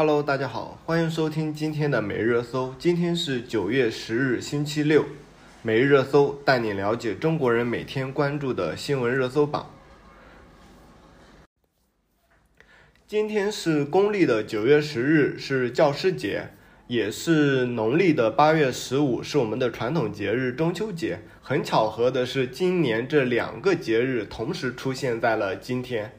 Hello，大家好，欢迎收听今天的每日热搜。今天是九月十日，星期六。每日热搜带你了解中国人每天关注的新闻热搜榜。今天是公历的九月十日，是教师节，也是农历的八月十五，是我们的传统节日中秋节。很巧合的是，今年这两个节日同时出现在了今天。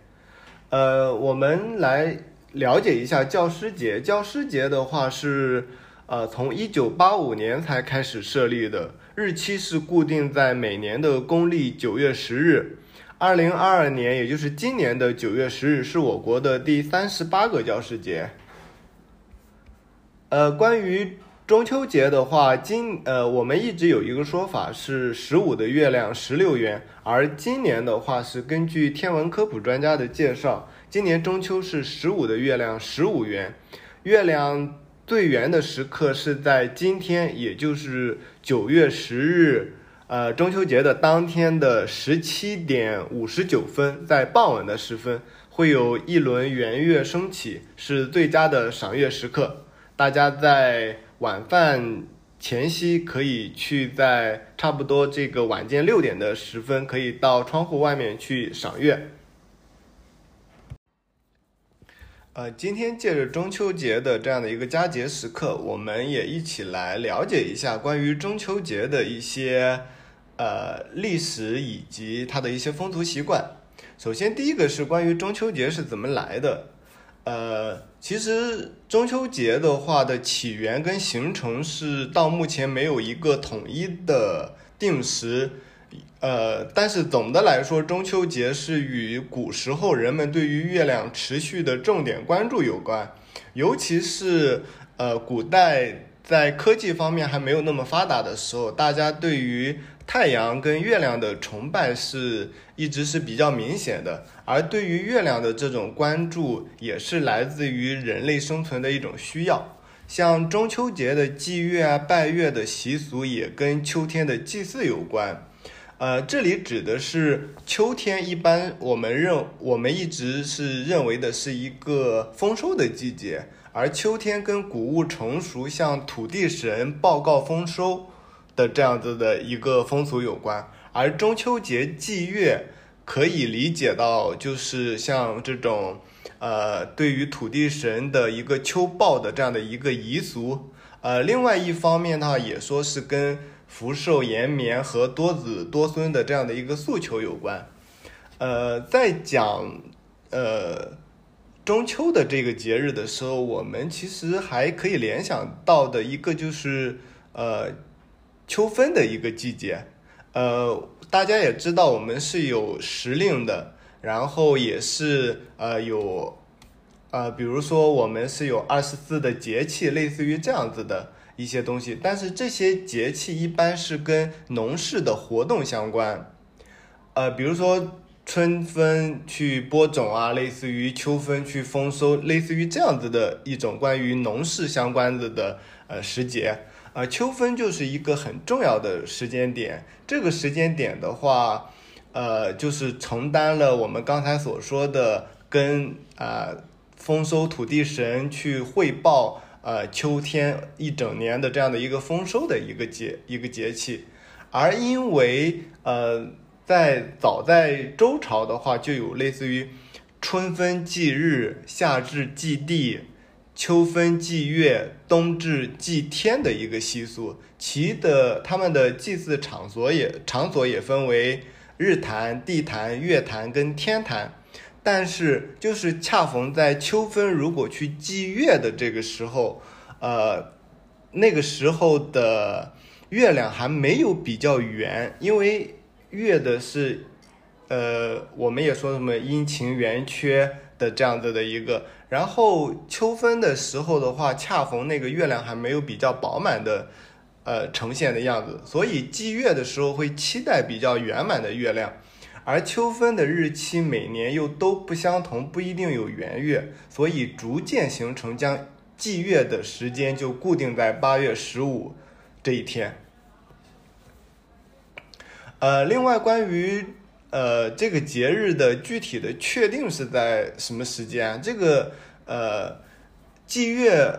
呃，我们来了解一下教师节。教师节的话是。呃，从一九八五年才开始设立的，日期是固定在每年的公历九月十日。二零二二年，也就是今年的九月十日，是我国的第三十八个教师节。呃，关于中秋节的话，今呃我们一直有一个说法是十五的月亮十六圆，而今年的话是根据天文科普专家的介绍，今年中秋是十五的月亮十五圆，月亮。最圆的时刻是在今天，也就是九月十日，呃，中秋节的当天的十七点五十九分，在傍晚的时分，会有一轮圆月升起，是最佳的赏月时刻。大家在晚饭前夕，可以去在差不多这个晚间六点的时分，可以到窗户外面去赏月。呃，今天借着中秋节的这样的一个佳节时刻，我们也一起来了解一下关于中秋节的一些呃历史以及它的一些风俗习惯。首先，第一个是关于中秋节是怎么来的。呃，其实中秋节的话的起源跟形成是到目前没有一个统一的定时。呃，但是总的来说，中秋节是与古时候人们对于月亮持续的重点关注有关，尤其是呃，古代在科技方面还没有那么发达的时候，大家对于太阳跟月亮的崇拜是一直是比较明显的，而对于月亮的这种关注，也是来自于人类生存的一种需要。像中秋节的祭月啊、拜月的习俗，也跟秋天的祭祀有关。呃，这里指的是秋天，一般我们认我们一直是认为的是一个丰收的季节，而秋天跟谷物成熟，向土地神报告丰收的这样子的一个风俗有关。而中秋节祭月可以理解到，就是像这种呃，对于土地神的一个秋报的这样的一个习俗。呃，另外一方面的话，也说是跟。福寿延绵和多子多孙的这样的一个诉求有关，呃，在讲呃中秋的这个节日的时候，我们其实还可以联想到的一个就是呃秋分的一个季节，呃，大家也知道我们是有时令的，然后也是呃有呃，比如说我们是有二十四的节气，类似于这样子的。一些东西，但是这些节气一般是跟农事的活动相关，呃，比如说春分去播种啊，类似于秋分去丰收，类似于这样子的一种关于农事相关的的呃时节，呃，秋分就是一个很重要的时间点，这个时间点的话，呃，就是承担了我们刚才所说的跟啊丰收土地神去汇报。呃，秋天一整年的这样的一个丰收的一个节一个节气，而因为呃，在早在周朝的话，就有类似于春分祭日、夏至祭地、秋分祭月、冬至祭天的一个习俗，其的他们的祭祀场所也场所也分为日坛、地坛、月坛跟天坛。但是，就是恰逢在秋分，如果去祭月的这个时候，呃，那个时候的月亮还没有比较圆，因为月的是，呃，我们也说什么阴晴圆缺的这样子的一个。然后秋分的时候的话，恰逢那个月亮还没有比较饱满的，呃，呈现的样子，所以祭月的时候会期待比较圆满的月亮。而秋分的日期每年又都不相同，不一定有圆月，所以逐渐形成将祭月的时间就固定在八月十五这一天。呃，另外关于呃这个节日的具体的确定是在什么时间，这个呃祭月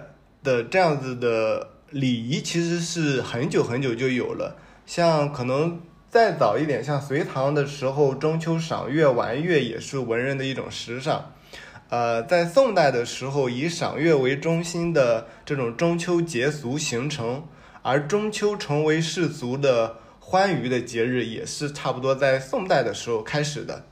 的这样子的礼仪其实是很久很久就有了，像可能再早一点，像隋唐的时候，中秋赏月玩月也是文人的一种时尚。呃，在宋代的时候，以赏月为中心的这种中秋节俗形成，而中秋成为世俗的欢愉的节日，也是差不多在宋代的时候开始的。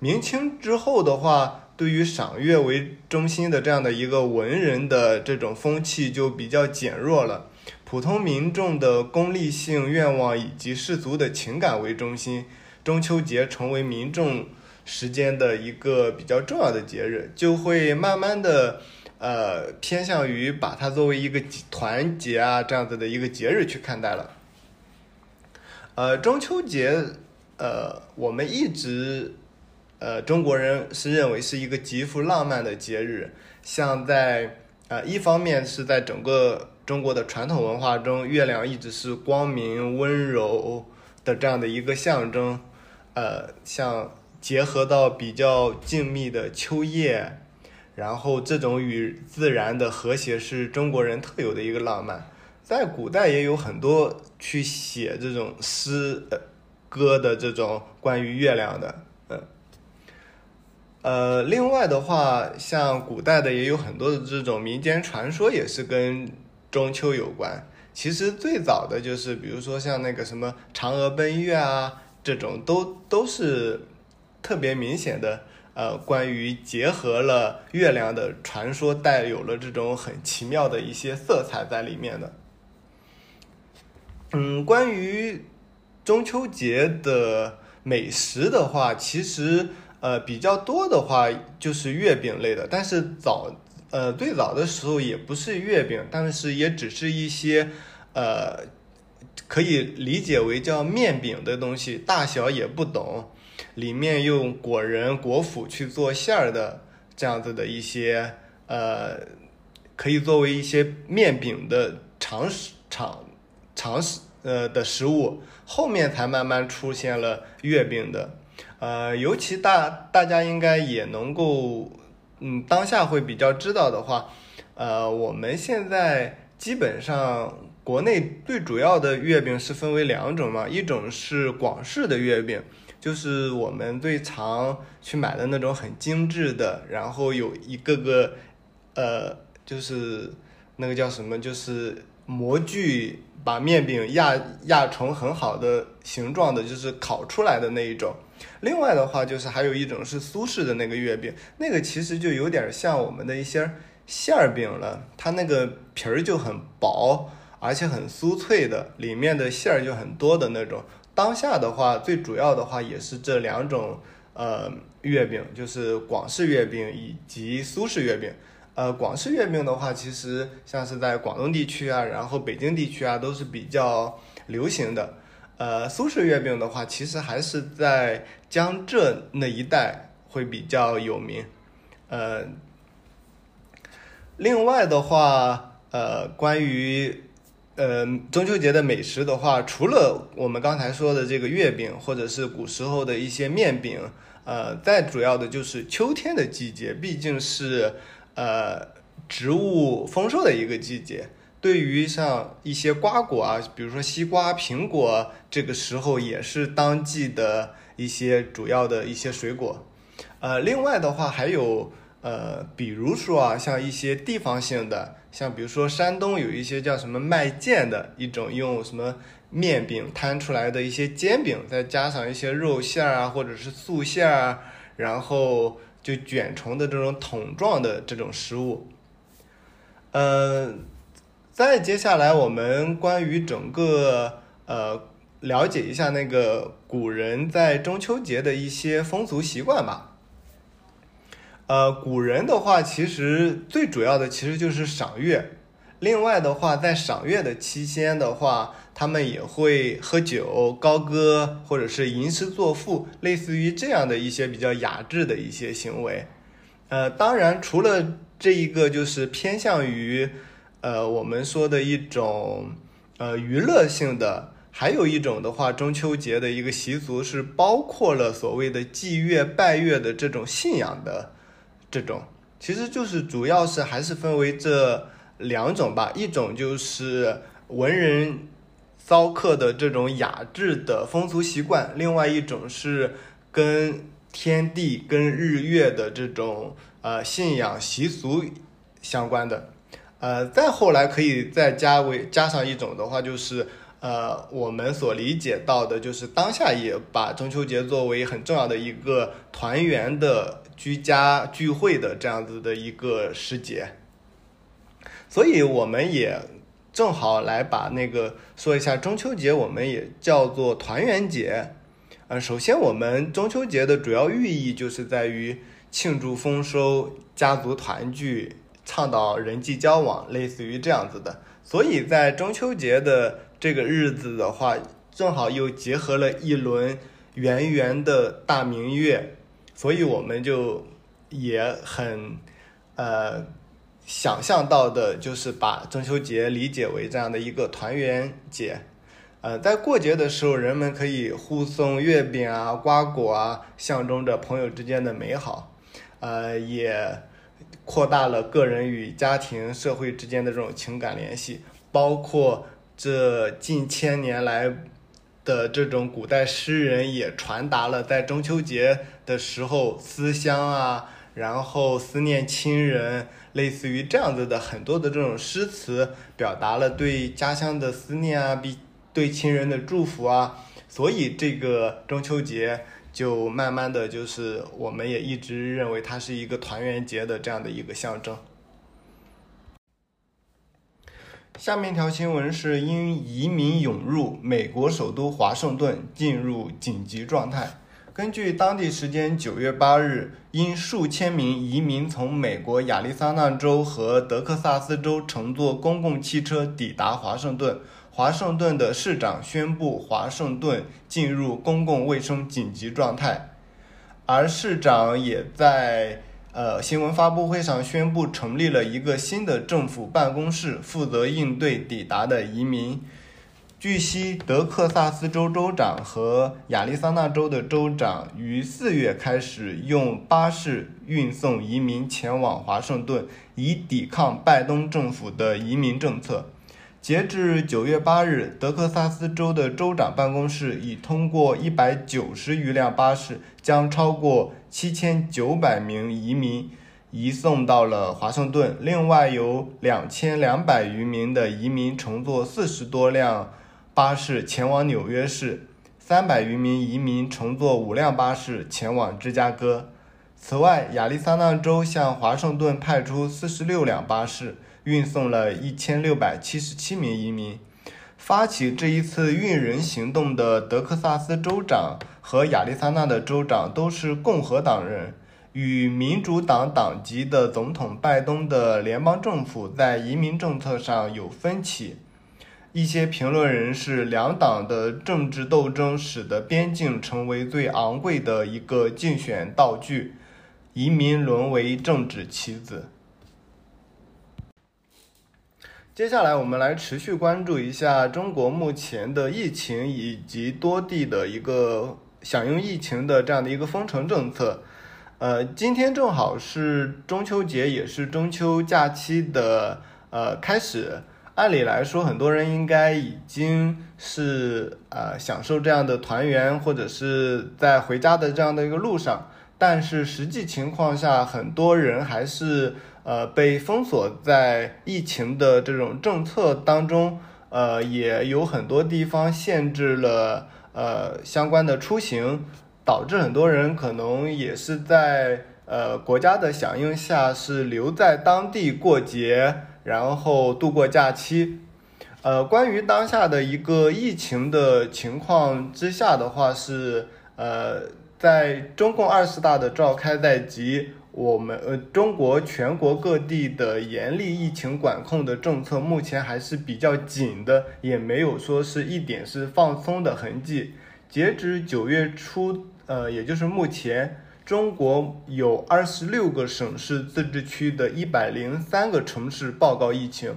明清之后的话。对于赏月为中心的这样的一个文人的这种风气就比较减弱了，普通民众的功利性愿望以及世俗的情感为中心，中秋节成为民众时间的一个比较重要的节日，就会慢慢的呃偏向于把它作为一个团结啊这样子的一个节日去看待了。呃，中秋节呃我们一直。呃，中国人是认为是一个极富浪漫的节日，像在呃一方面是在整个中国的传统文化中，月亮一直是光明温柔的这样的一个象征，呃，像结合到比较静谧的秋夜，然后这种与自然的和谐是中国人特有的一个浪漫，在古代也有很多去写这种诗歌的这种关于月亮的。呃，另外的话，像古代的也有很多的这种民间传说，也是跟中秋有关。其实最早的就是，比如说像那个什么嫦娥奔月啊，这种都都是特别明显的，呃，关于结合了月亮的传说，带有了这种很奇妙的一些色彩在里面的。嗯，关于中秋节的美食的话，其实。呃，比较多的话就是月饼类的，但是早呃最早的时候也不是月饼，但是也只是一些呃可以理解为叫面饼的东西，大小也不懂，里面用果仁果脯去做馅儿的这样子的一些呃可以作为一些面饼的常识常常识呃的食物，后面才慢慢出现了月饼的。呃，尤其大大家应该也能够，嗯，当下会比较知道的话，呃，我们现在基本上国内最主要的月饼是分为两种嘛，一种是广式的月饼，就是我们最常去买的那种很精致的，然后有一个个，呃，就是那个叫什么，就是模具把面饼压压成很好的形状的，就是烤出来的那一种。另外的话，就是还有一种是苏式的那个月饼，那个其实就有点像我们的一些馅儿饼了，它那个皮儿就很薄，而且很酥脆的，里面的馅儿就很多的那种。当下的话，最主要的话也是这两种呃月饼，就是广式月饼以及苏式月饼。呃，广式月饼的话，其实像是在广东地区啊，然后北京地区啊，都是比较流行的。呃，苏式月饼的话，其实还是在江浙那一带会比较有名。呃，另外的话，呃，关于呃中秋节的美食的话，除了我们刚才说的这个月饼，或者是古时候的一些面饼，呃，再主要的就是秋天的季节，毕竟是呃植物丰收的一个季节。对于像一些瓜果啊，比如说西瓜、苹果，这个时候也是当季的一些主要的一些水果。呃，另外的话还有呃，比如说啊，像一些地方性的，像比如说山东有一些叫什么麦煎的一种，用什么面饼摊出来的一些煎饼，再加上一些肉馅儿啊，或者是素馅儿，然后就卷成的这种桶状的这种食物，嗯。再接下来，我们关于整个呃了解一下那个古人在中秋节的一些风俗习惯吧。呃，古人的话，其实最主要的其实就是赏月。另外的话，在赏月的期间的话，他们也会喝酒、高歌，或者是吟诗作赋，类似于这样的一些比较雅致的一些行为。呃，当然，除了这一个，就是偏向于。呃，我们说的一种呃娱乐性的，还有一种的话，中秋节的一个习俗是包括了所谓的祭月拜月的这种信仰的这种。其实就是主要是还是分为这两种吧，一种就是文人骚客的这种雅致的风俗习惯，另外一种是跟天地、跟日月的这种呃信仰习俗相关的。呃，再后来可以再加为加上一种的话，就是呃我们所理解到的，就是当下也把中秋节作为很重要的一个团圆的。居家聚会的这样子的一个时节，所以我们也正好来把那个说一下中秋节，我们也叫做团圆节。呃，首先我们中秋节的主要寓意就是在于庆祝丰收、家族团聚、倡导人际交往，类似于这样子的。所以在中秋节的这个日子的话，正好又结合了一轮圆圆的大明月。所以我们就也很呃想象到的，就是把中秋节理解为这样的一个团圆节。呃，在过节的时候，人们可以互送月饼啊、瓜果啊，象征着朋友之间的美好。呃，也扩大了个人与家庭、社会之间的这种情感联系，包括这近千年来。的这种古代诗人也传达了在中秋节的时候思乡啊，然后思念亲人，类似于这样子的很多的这种诗词，表达了对家乡的思念啊，比对亲人的祝福啊，所以这个中秋节就慢慢的就是我们也一直认为它是一个团圆节的这样的一个象征。下面一条新闻是因移民涌入，美国首都华盛顿进入紧急状态。根据当地时间九月八日，因数千名移民从美国亚利桑那州和德克萨斯州乘坐公共汽车抵达华盛顿，华盛顿的市长宣布华盛顿进入公共卫生紧急状态，而市长也在。呃，新闻发布会上宣布成立了一个新的政府办公室，负责应对抵达的移民。据悉，德克萨斯州州长和亚利桑那州的州长于四月开始用巴士运送移民前往华盛顿，以抵抗拜登政府的移民政策。截至九月八日，德克萨斯州的州长办公室已通过一百九十余辆巴士，将超过七千九百名移民移送到了华盛顿。另外，有两千两百余名的移民乘坐四十多辆巴士前往纽约市，三百余名移民乘坐五辆巴士前往芝加哥。此外，亚利桑那州向华盛顿派出四十六辆巴士。运送了一千六百七十七名移民。发起这一次运人行动的德克萨斯州长和亚利桑那的州长都是共和党人，与民主党党籍的总统拜登的联邦政府在移民政策上有分歧。一些评论人士，两党的政治斗争使得边境成为最昂贵的一个竞选道具，移民沦为政治棋子。接下来，我们来持续关注一下中国目前的疫情以及多地的一个响应疫情的这样的一个封城政策。呃，今天正好是中秋节，也是中秋假期的呃开始。按理来说，很多人应该已经是呃享受这样的团圆，或者是在回家的这样的一个路上。但是实际情况下，很多人还是。呃，被封锁在疫情的这种政策当中，呃，也有很多地方限制了呃相关的出行，导致很多人可能也是在呃国家的响应下是留在当地过节，然后度过假期。呃，关于当下的一个疫情的情况之下的话，是呃在中共二十大的召开在即。我们呃，中国全国各地的严厉疫情管控的政策目前还是比较紧的，也没有说是一点是放松的痕迹。截止九月初，呃，也就是目前，中国有二十六个省市自治区的一百零三个城市报告疫情，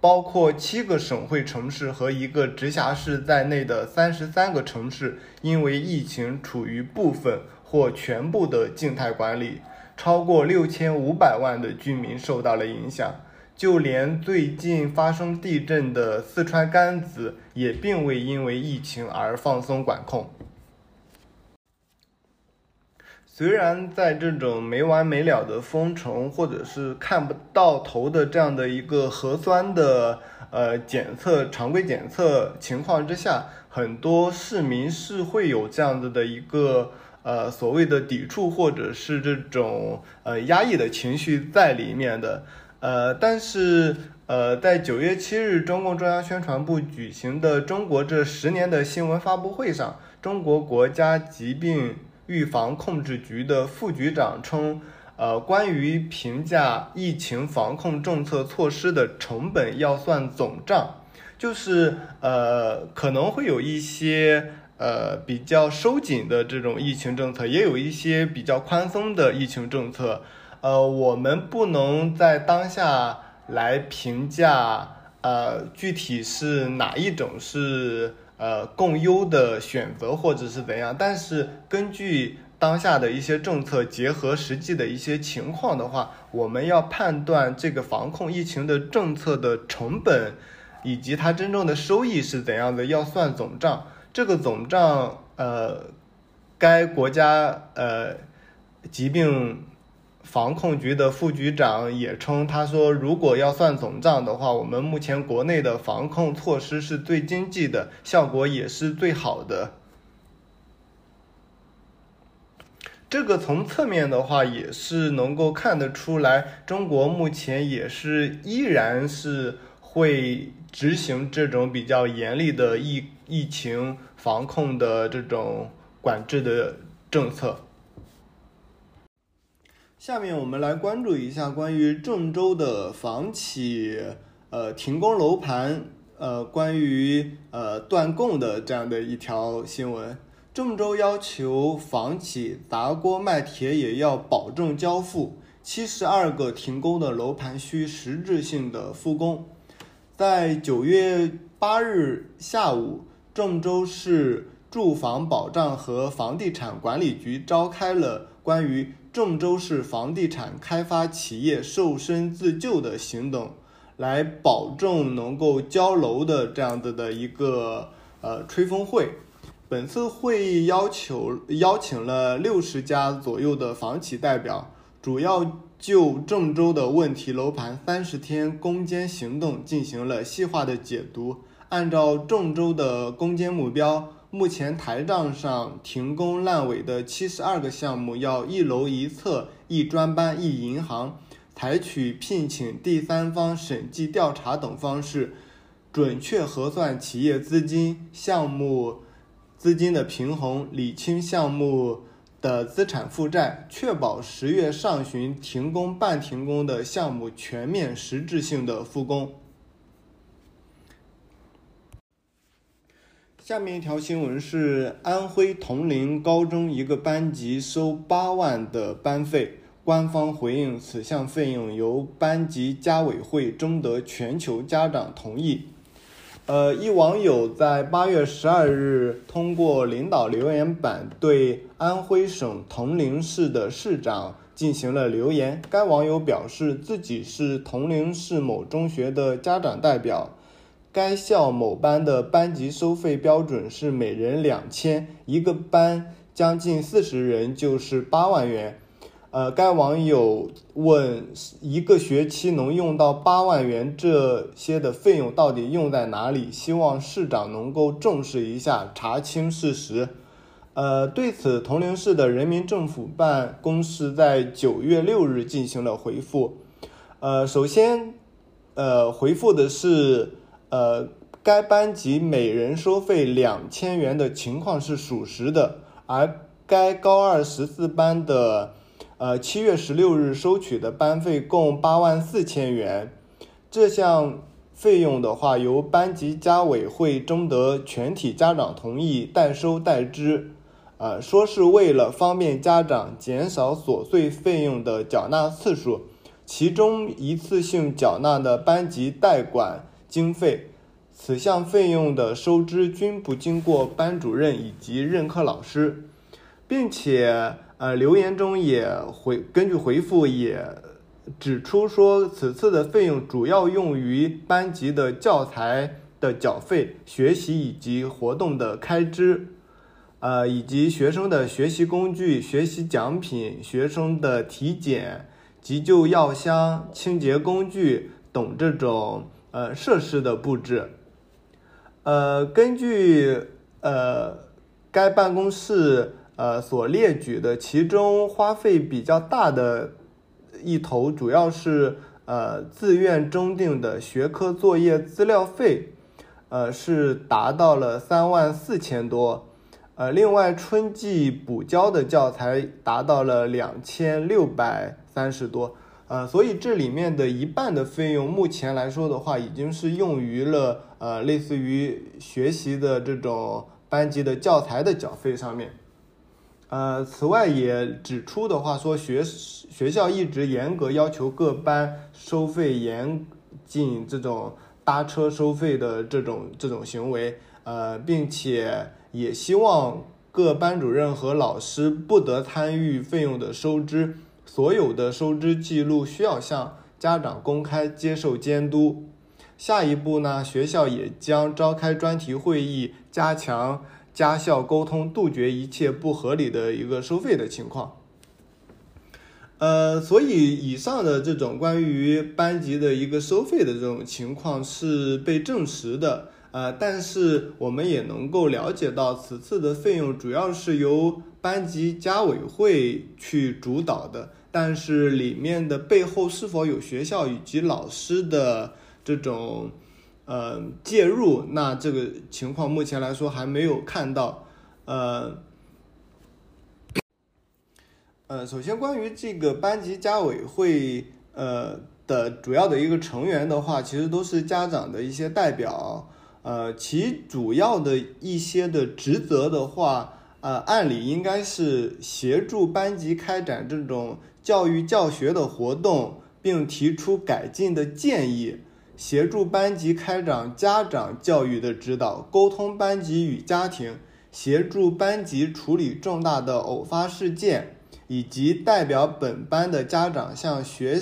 包括七个省会城市和一个直辖市在内的三十三个城市，因为疫情处于部分或全部的静态管理。超过六千五百万的居民受到了影响。就连最近发生地震的四川甘孜，也并未因为疫情而放松管控。虽然在这种没完没了的封城，或者是看不到头的这样的一个核酸的呃检测常规检测情况之下，很多市民是会有这样子的一个呃所谓的抵触，或者是这种呃压抑的情绪在里面的。呃，但是呃，在九月七日，中共中央宣传部举行的中国这十年的新闻发布会上，中国国家疾病预防控制局的副局长称，呃，关于评价疫情防控政策措施的成本要算总账，就是呃，可能会有一些呃比较收紧的这种疫情政策，也有一些比较宽松的疫情政策。呃，我们不能在当下来评价，呃，具体是哪一种是呃更优的选择，或者是怎样。但是根据当下的一些政策，结合实际的一些情况的话，我们要判断这个防控疫情的政策的成本，以及它真正的收益是怎样的，要算总账。这个总账，呃，该国家呃疾病。防控局的副局长也称，他说，如果要算总账的话，我们目前国内的防控措施是最经济的，效果也是最好的。这个从侧面的话，也是能够看得出来，中国目前也是依然是会执行这种比较严厉的疫疫情防控的这种管制的政策。下面我们来关注一下关于郑州的房企呃停工楼盘呃关于呃断供的这样的一条新闻。郑州要求房企砸锅卖铁也要保证交付，七十二个停工的楼盘需实质性的复工。在九月八日下午，郑州市住房保障和房地产管理局召开了关于。郑州市房地产开发企业瘦身自救的行动，来保证能够交楼的这样子的一个呃吹风会。本次会议要求邀请了六十家左右的房企代表，主要就郑州的问题楼盘三十天攻坚行动进行了细化的解读。按照郑州的攻坚目标。目前台账上停工烂尾的七十二个项目，要一楼一侧、一专班、一银行，采取聘请第三方审计调查等方式，准确核算企业资金、项目资金的平衡，理清项目的资产负债，确保十月上旬停工半停工的项目全面实质性的复工。下面一条新闻是安徽铜陵高中一个班级收八万的班费，官方回应此项费用由班级家委会征得全球家长同意。呃，一网友在八月十二日通过领导留言板对安徽省铜陵市的市长进行了留言。该网友表示自己是铜陵市某中学的家长代表。该校某班的班级收费标准是每人两千，一个班将近四十人就是八万元。呃，该网友问一个学期能用到八万元，这些的费用到底用在哪里？希望市长能够重视一下，查清事实。呃，对此，铜陵市的人民政府办公室在九月六日进行了回复。呃，首先，呃，回复的是。呃，该班级每人收费两千元的情况是属实的，而该高二十四班的，呃，七月十六日收取的班费共八万四千元。这项费用的话，由班级家委会征得全体家长同意，代收代支。呃，说是为了方便家长减少琐碎费用的缴纳次数，其中一次性缴纳的班级代管。经费，此项费用的收支均不经过班主任以及任课老师，并且，呃，留言中也回根据回复也指出说，此次的费用主要用于班级的教材的缴费、学习以及活动的开支，呃，以及学生的学习工具、学习奖品、学生的体检、急救药箱、清洁工具等这种呃设施的布置。呃，根据呃该办公室。呃，所列举的其中花费比较大的一头，主要是呃自愿征订的学科作业资料费，呃是达到了三万四千多，呃另外春季补交的教材达到了两千六百三十多，呃所以这里面的一半的费用，目前来说的话，已经是用于了呃类似于学习的这种班级的教材的缴费上面。呃，此外也指出的话说，学学校一直严格要求各班收费严禁这种搭车收费的这种这种行为，呃，并且也希望各班主任和老师不得参与费用的收支，所有的收支记录需要向家长公开接受监督。下一步呢，学校也将召开专题会议，加强。家校沟通，杜绝一切不合理的一个收费的情况。呃，所以以上的这种关于班级的一个收费的这种情况是被证实的。呃，但是我们也能够了解到，此次的费用主要是由班级家委会去主导的，但是里面的背后是否有学校以及老师的这种。呃，介入那这个情况目前来说还没有看到。呃，呃，首先关于这个班级家委会呃的主要的一个成员的话，其实都是家长的一些代表。呃，其主要的一些的职责的话，呃，按理应该是协助班级开展这种教育教学的活动，并提出改进的建议。协助班级开展家长教育的指导，沟通班级与家庭，协助班级处理重大的偶发事件，以及代表本班的家长向学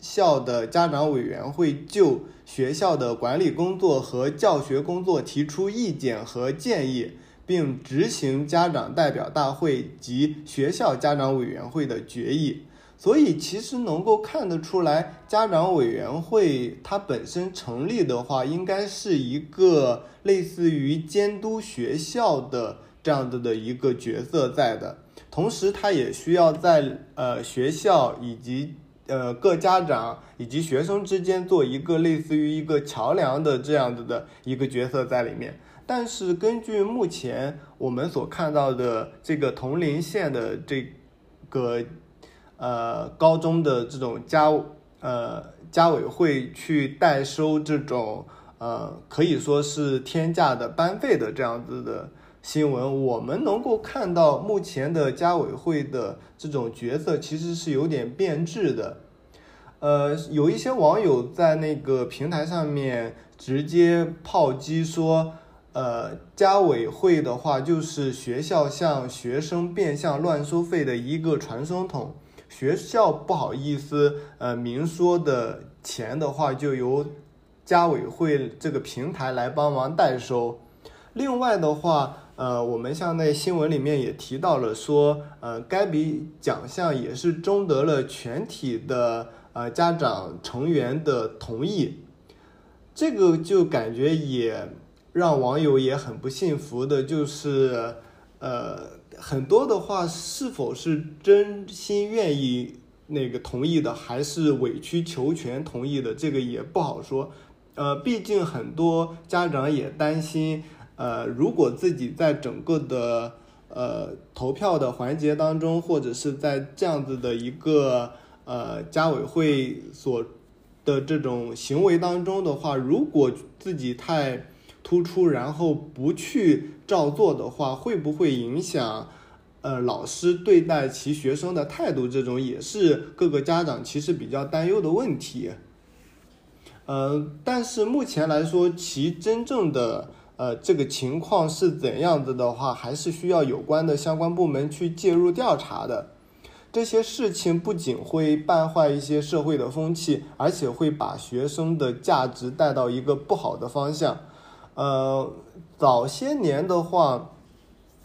校的家长委员会就学校的管理工作和教学工作提出意见和建议，并执行家长代表大会及学校家长委员会的决议。所以其实能够看得出来，家长委员会它本身成立的话，应该是一个类似于监督学校的这样子的一个角色在的。同时，它也需要在呃学校以及呃各家长以及学生之间做一个类似于一个桥梁的这样子的一个角色在里面。但是根据目前我们所看到的这个铜陵县的这个。呃，高中的这种家呃家委会去代收这种呃可以说是天价的班费的这样子的新闻，我们能够看到目前的家委会的这种角色其实是有点变质的。呃，有一些网友在那个平台上面直接炮击说，呃，家委会的话就是学校向学生变相乱收费的一个传声筒。学校不好意思，呃，明说的钱的话，就由家委会这个平台来帮忙代收。另外的话，呃，我们像那新闻里面也提到了，说，呃，该笔奖项也是征得了全体的呃家长成员的同意。这个就感觉也让网友也很不幸福的，就是，呃。很多的话，是否是真心愿意那个同意的，还是委曲求全同意的，这个也不好说。呃，毕竟很多家长也担心，呃，如果自己在整个的呃投票的环节当中，或者是在这样子的一个呃家委会所的这种行为当中的话，如果自己太。突出，然后不去照做的话，会不会影响呃老师对待其学生的态度？这种也是各个家长其实比较担忧的问题。呃，但是目前来说，其真正的呃这个情况是怎样子的话，还是需要有关的相关部门去介入调查的。这些事情不仅会败坏一些社会的风气，而且会把学生的价值带到一个不好的方向。呃，早些年的话，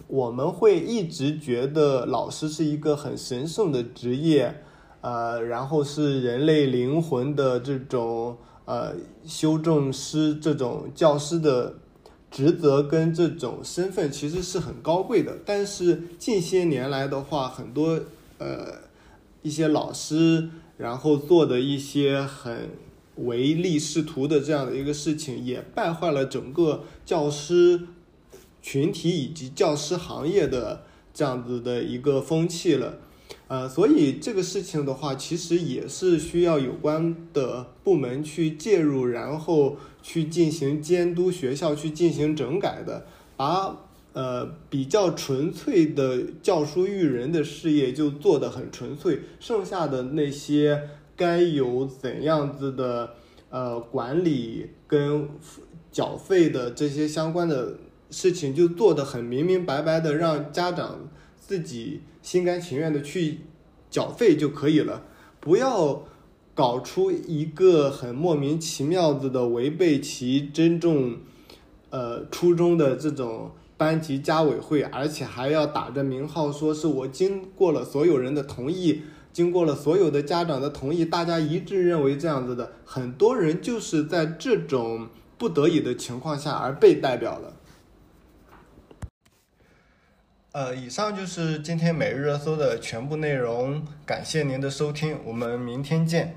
我们会一直觉得老师是一个很神圣的职业，呃，然后是人类灵魂的这种呃修正师，这种教师的。职责跟这种身份其实是很高贵的，但是近些年来的话，很多呃一些老师，然后做的一些很唯利是图的这样的一个事情，也败坏了整个教师群体以及教师行业的这样子的一个风气了。呃，所以这个事情的话，其实也是需要有关的部门去介入，然后去进行监督学校，去进行整改的，把呃比较纯粹的教书育人的事业就做得很纯粹，剩下的那些该有怎样子的呃管理跟缴费的这些相关的事情，就做得很明明白白的，让家长。自己心甘情愿的去缴费就可以了，不要搞出一个很莫名其妙子的违背其真正呃初衷的这种班级家委会，而且还要打着名号说是我经过了所有人的同意，经过了所有的家长的同意，大家一致认为这样子的，很多人就是在这种不得已的情况下而被代表了。呃，以上就是今天每日热搜的全部内容，感谢您的收听，我们明天见。